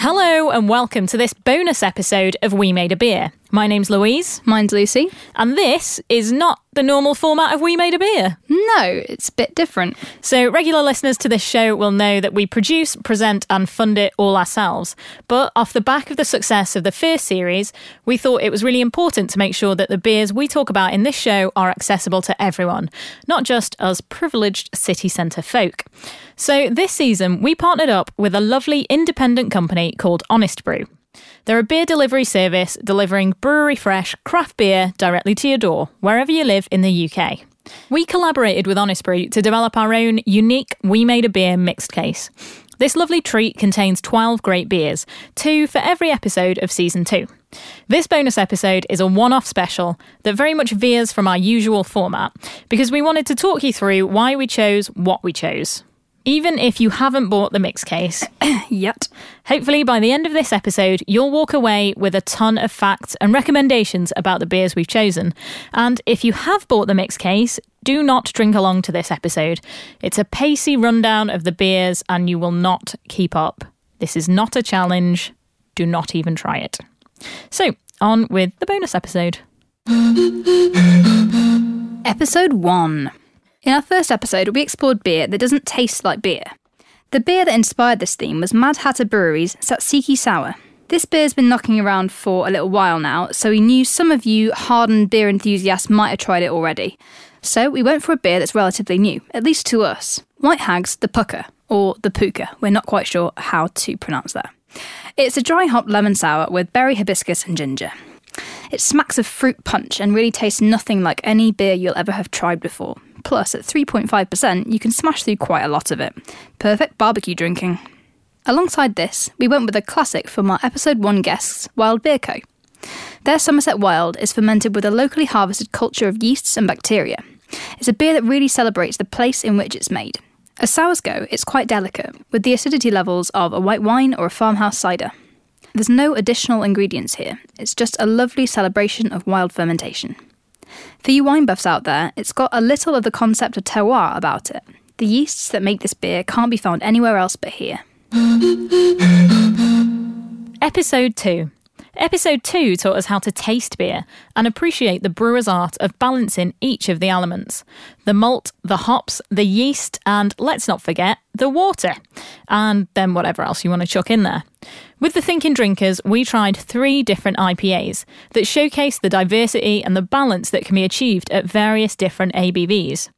Hello and welcome to this bonus episode of We Made a Beer. My name's Louise, Mine's Lucy. and this is not the normal format of We Made a Beer. No, it's a bit different. So, regular listeners to this show will know that we produce, present, and fund it all ourselves. But off the back of the success of the first series, we thought it was really important to make sure that the beers we talk about in this show are accessible to everyone, not just us privileged city centre folk. So, this season, we partnered up with a lovely independent company called Honest Brew. They're a beer delivery service delivering brewery fresh craft beer directly to your door, wherever you live in the UK. We collaborated with Honest Brew to develop our own unique We Made a Beer mixed case. This lovely treat contains 12 great beers, two for every episode of season two. This bonus episode is a one off special that very much veers from our usual format because we wanted to talk you through why we chose what we chose. Even if you haven't bought the mix case, Yet. Hopefully, by the end of this episode, you'll walk away with a ton of facts and recommendations about the beers we've chosen. And if you have bought the mix case, do not drink along to this episode. It's a pacey rundown of the beers, and you will not keep up. This is not a challenge. Do not even try it. So, on with the bonus episode. Episode 1. In our first episode, we explored beer that doesn't taste like beer. The beer that inspired this theme was Mad Hatter Brewery's Tzatziki Sour. This beer's been knocking around for a little while now, so we knew some of you hardened beer enthusiasts might have tried it already. So we went for a beer that's relatively new, at least to us. White Hag's The Pucker, or The Puka, we're not quite sure how to pronounce that. It's a dry hop lemon sour with berry hibiscus and ginger. It smacks of fruit punch and really tastes nothing like any beer you'll ever have tried before. Plus, at 3.5%, you can smash through quite a lot of it. Perfect barbecue drinking. Alongside this, we went with a classic from our episode 1 guests, Wild Beer Co. Their Somerset Wild is fermented with a locally harvested culture of yeasts and bacteria. It's a beer that really celebrates the place in which it's made. As sours go, it's quite delicate, with the acidity levels of a white wine or a farmhouse cider. There's no additional ingredients here, it's just a lovely celebration of wild fermentation. For you wine buffs out there, it's got a little of the concept of terroir about it. The yeasts that make this beer can't be found anywhere else but here. Episode 2. Episode 2 taught us how to taste beer and appreciate the brewer's art of balancing each of the elements the malt, the hops, the yeast, and let's not forget, the water. And then whatever else you want to chuck in there. With the Thinking Drinkers, we tried three different IPAs that showcase the diversity and the balance that can be achieved at various different ABVs.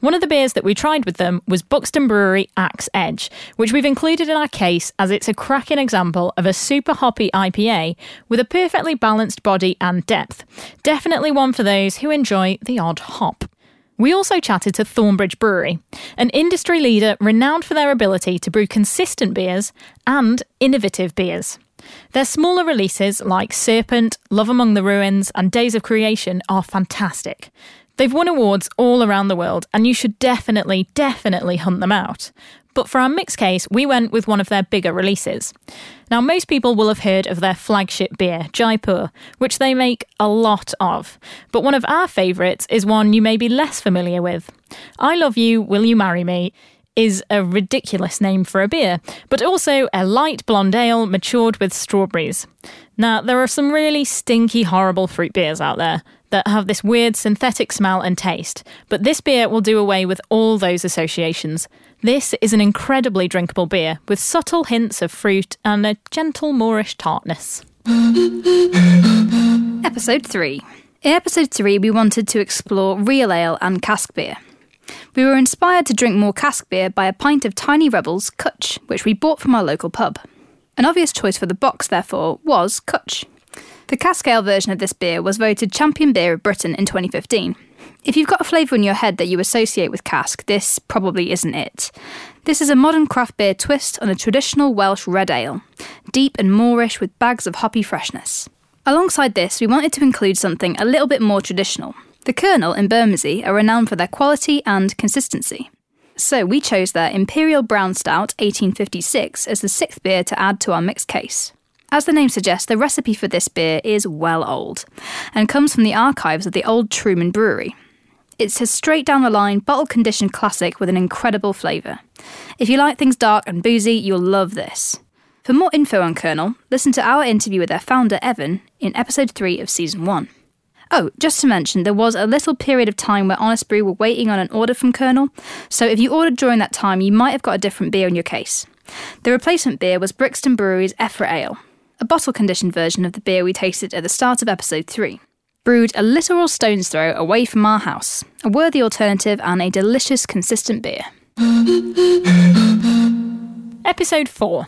One of the beers that we tried with them was Buxton Brewery Axe Edge, which we've included in our case as it's a cracking example of a super hoppy IPA with a perfectly balanced body and depth. Definitely one for those who enjoy the odd hop. We also chatted to Thornbridge Brewery, an industry leader renowned for their ability to brew consistent beers and innovative beers. Their smaller releases like Serpent, Love Among the Ruins, and Days of Creation are fantastic. They've won awards all around the world, and you should definitely, definitely hunt them out. But for our mix case, we went with one of their bigger releases. Now, most people will have heard of their flagship beer, Jaipur, which they make a lot of. But one of our favourites is one you may be less familiar with. I Love You, Will You Marry Me? is a ridiculous name for a beer, but also a light blonde ale matured with strawberries. Now, there are some really stinky, horrible fruit beers out there that have this weird synthetic smell and taste, but this beer will do away with all those associations. This is an incredibly drinkable beer with subtle hints of fruit and a gentle moreish tartness. Episode 3. In episode 3, we wanted to explore real ale and cask beer. We were inspired to drink more cask beer by a pint of Tiny Rebels Cwtch, which we bought from our local pub. An obvious choice for the box, therefore, was Cwtch. The cask ale version of this beer was voted champion beer of Britain in 2015. If you've got a flavour in your head that you associate with cask, this probably isn't it. This is a modern craft beer twist on a traditional Welsh red ale, deep and moreish with bags of hoppy freshness. Alongside this, we wanted to include something a little bit more traditional. The Kernel in Bermondsey are renowned for their quality and consistency. So we chose their Imperial Brown Stout 1856 as the sixth beer to add to our mixed case. As the name suggests, the recipe for this beer is well old and comes from the archives of the old Truman Brewery. It's a straight down the line, bottle conditioned classic with an incredible flavour. If you like things dark and boozy, you'll love this. For more info on Kernel, listen to our interview with their founder, Evin, in episode 3 of season 1. Oh, just to mention, there was a little period of time where Honest Brew were waiting on an order from Kernel, so if you ordered during that time, you might have got a different beer in your case. The replacement beer was Brixton Brewery's Effra Ale, a bottle conditioned version of the beer we tasted at the start of episode 3. Brewed a literal stone's throw away from our house, a worthy alternative and a delicious, consistent beer. Episode 4.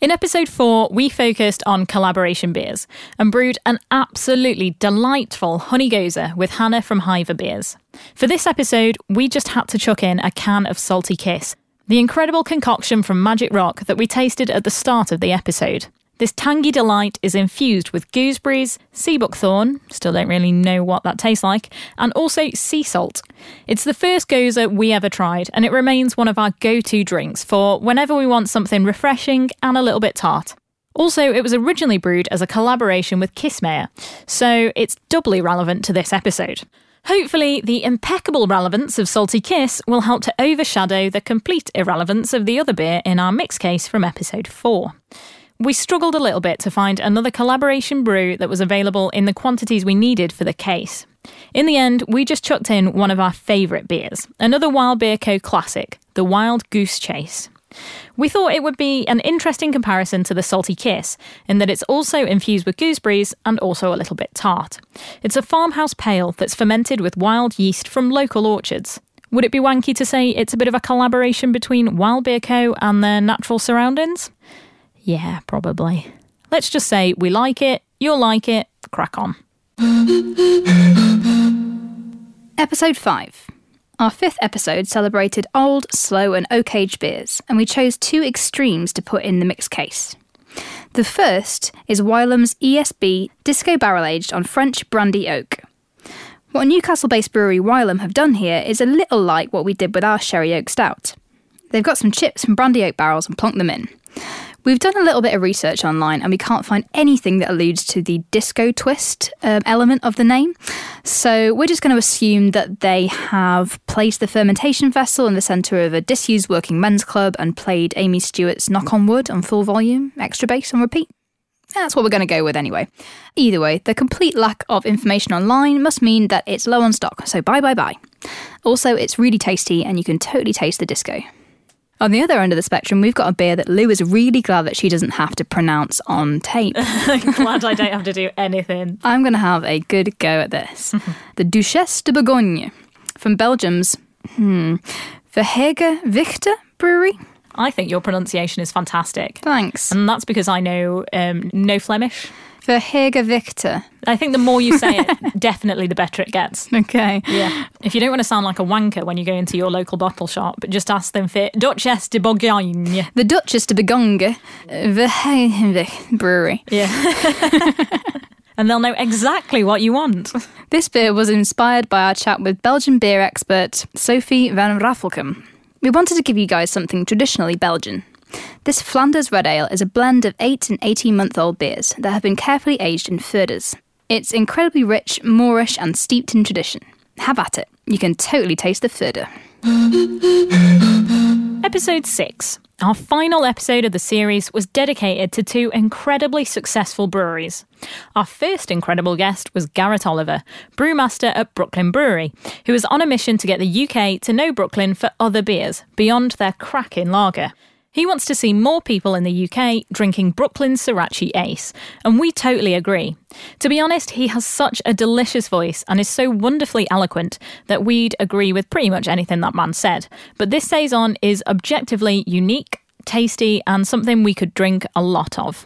In episode 4, we focused on collaboration beers and brewed an absolutely delightful honey gose with Hannah from Hiver Beers. For this episode, we just had to chuck in a can of Salty Kiss, the incredible concoction from Magic Rock that we tasted at the start of the episode. This tangy delight is infused with gooseberries, sea buckthorn, still don't really know what that tastes like, and also sea salt. It's the first gose we ever tried, and it remains one of our go to drinks for whenever we want something refreshing and a little bit tart. Also, it was originally brewed as a collaboration with Kissmeyer, so it's doubly relevant to this episode. Hopefully, the impeccable relevance of Salty Kiss will help to overshadow the complete irrelevance of the other beer in our mix case from episode 4. We struggled a little bit to find another collaboration brew that was available in the quantities we needed for the case. In the end, we just chucked in one of our favourite beers, another Wild Beer Co. classic, the Wild Goose Chase. We thought it would be an interesting comparison to the Salty Kiss, in that it's also infused with gooseberries and also a little bit tart. It's a farmhouse pale that's fermented with wild yeast from local orchards. Would it be wanky to say it's a bit of a collaboration between Wild Beer Co. and their natural surroundings? Yeah, probably. Let's just say we like it, you'll like it, crack on. Episode 5. Our fifth episode celebrated old, slow, and oak aged beers, and we chose two extremes to put in the mixed case. The first is Wylam's ESB Disco Barrel Aged on French Brandy Oak. What Newcastle based brewery Wylam have done here is a little like what we did with our Sherry Oak Stout. They've got some chips from brandy oak barrels and plunked them in. We've done a little bit of research online and we can't find anything that alludes to the disco twist um, element of the name. So we're just going to assume that they have placed the fermentation vessel in the centre of a disused working men's club and played Amii Stewart's Knock on Wood on full volume, extra bass on repeat. That's what we're going to go with anyway. Either way, the complete lack of information online must mean that it's low on stock, so bye bye bye. Also, it's really tasty and you can totally taste the disco. On the other end of the spectrum, we've got a beer that Lou is really glad that she doesn't have to pronounce on tape. Glad I don't have to do anything. I'm going to have a good go at this. the Duchesse de Bourgogne from Belgium's hmm, Verhaeghe Victor Brewery. I think your pronunciation is fantastic. Thanks. And that's because I know um, no Flemish. Verhaeghe Victor. I think the more you say it, definitely the better it gets. Okay. Yeah. If you don't want to sound like a wanker when you go into your local bottle shop, just ask them for Duchesse de Bourgogne. The Duchess de Bourgogne uh, Verhaeghe Brewery. Yeah. and they'll know exactly what you want. This beer was inspired by our chat with Belgian beer expert Sofie Vanrafelghem. We wanted to give you guys something traditionally Belgian. This Flanders Red Ale is a blend of 8 and 18 month old beers that have been carefully aged in foeders. It's incredibly rich, Moreish, and steeped in tradition. Have at it. You can totally taste the foeder. Episode 6. Our final episode of the series was dedicated to two incredibly successful breweries. Our first incredible guest was Garrett Oliver, brewmaster at Brooklyn Brewery, who was on a mission to get the UK to know Brooklyn for other beers beyond their cracking lager. He wants to see more people in the UK drinking Brooklyn Sorachi Ace, and we totally agree. To be honest, he has such a delicious voice and is so wonderfully eloquent that we'd agree with pretty much anything that man said. But this Saison is objectively unique, tasty, and something we could drink a lot of.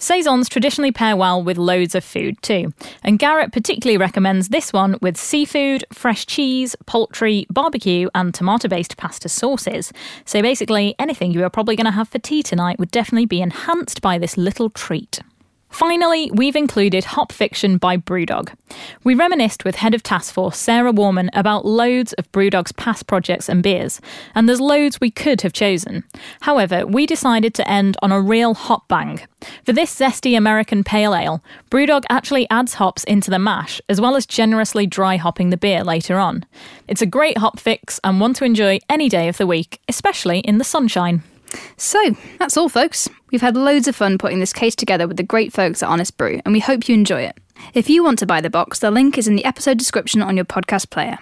Saisons traditionally pair well with loads of food too, and Garrett particularly recommends this one with seafood, fresh cheese, poultry, barbecue, and tomato based pasta sauces. So basically, anything you are probably going to have for tea tonight would definitely be enhanced by this little treat. Finally, we've included Hop Fiction by Brewdog. We reminisced with Head of Task Force Sarah Warman about loads of Brewdog's past projects and beers, and there's loads we could have chosen. However, we decided to end on a real hop bang. For this zesty American pale ale, Brewdog actually adds hops into the mash, as well as generously dry hopping the beer later on. It's a great hop fix and one to enjoy any day of the week, especially in the sunshine. So, that's all, folks. We've had loads of fun putting this case together with the great folks at Honest Brew, and we hope you enjoy it. If you want to buy the box, the link is in the episode description on your podcast player.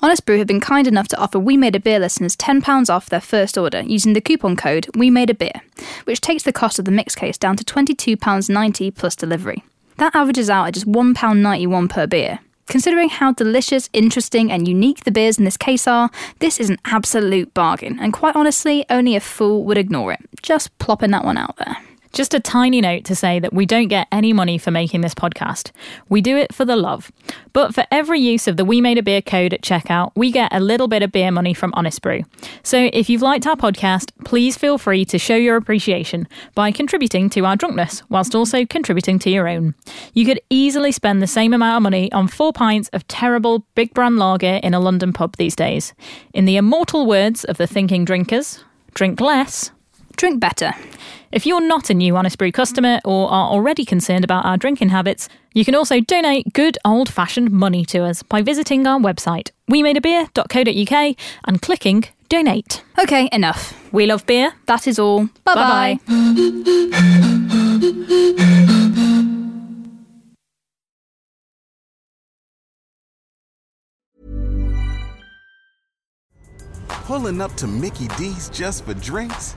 Honest Brew have been kind enough to offer We Made a Beer listeners £10 off their first order using the coupon code We Made a Beer, which takes the cost of the mix case down to £22.90 plus delivery. That averages out at just £1.91 per beer. Considering how delicious, interesting, and unique the beers in this case are, this is an absolute bargain, and quite honestly, only a fool would ignore it. Just plopping that one out there. Just a tiny note to say that we don't get any money for making this podcast. We do it for the love. But for every use of the We Made a Beer code at checkout, we get a little bit of beer money from Honest Brew. So if you've liked our podcast, please feel free to show your appreciation by contributing to our drunkenness, whilst also contributing to your own. You could easily spend the same amount of money on four pints of terrible big brand lager in a London pub these days. In the immortal words of the thinking drinkers, drink less, drink better. If you're not a new Honest Brew customer or are already concerned about our drinking habits, you can also donate good old fashioned money to us by visiting our website, wemadeabeer.co.uk, and clicking donate. Okay, enough. We love beer. That is all. Bye bye. Pulling up to Mickey D's just for drinks?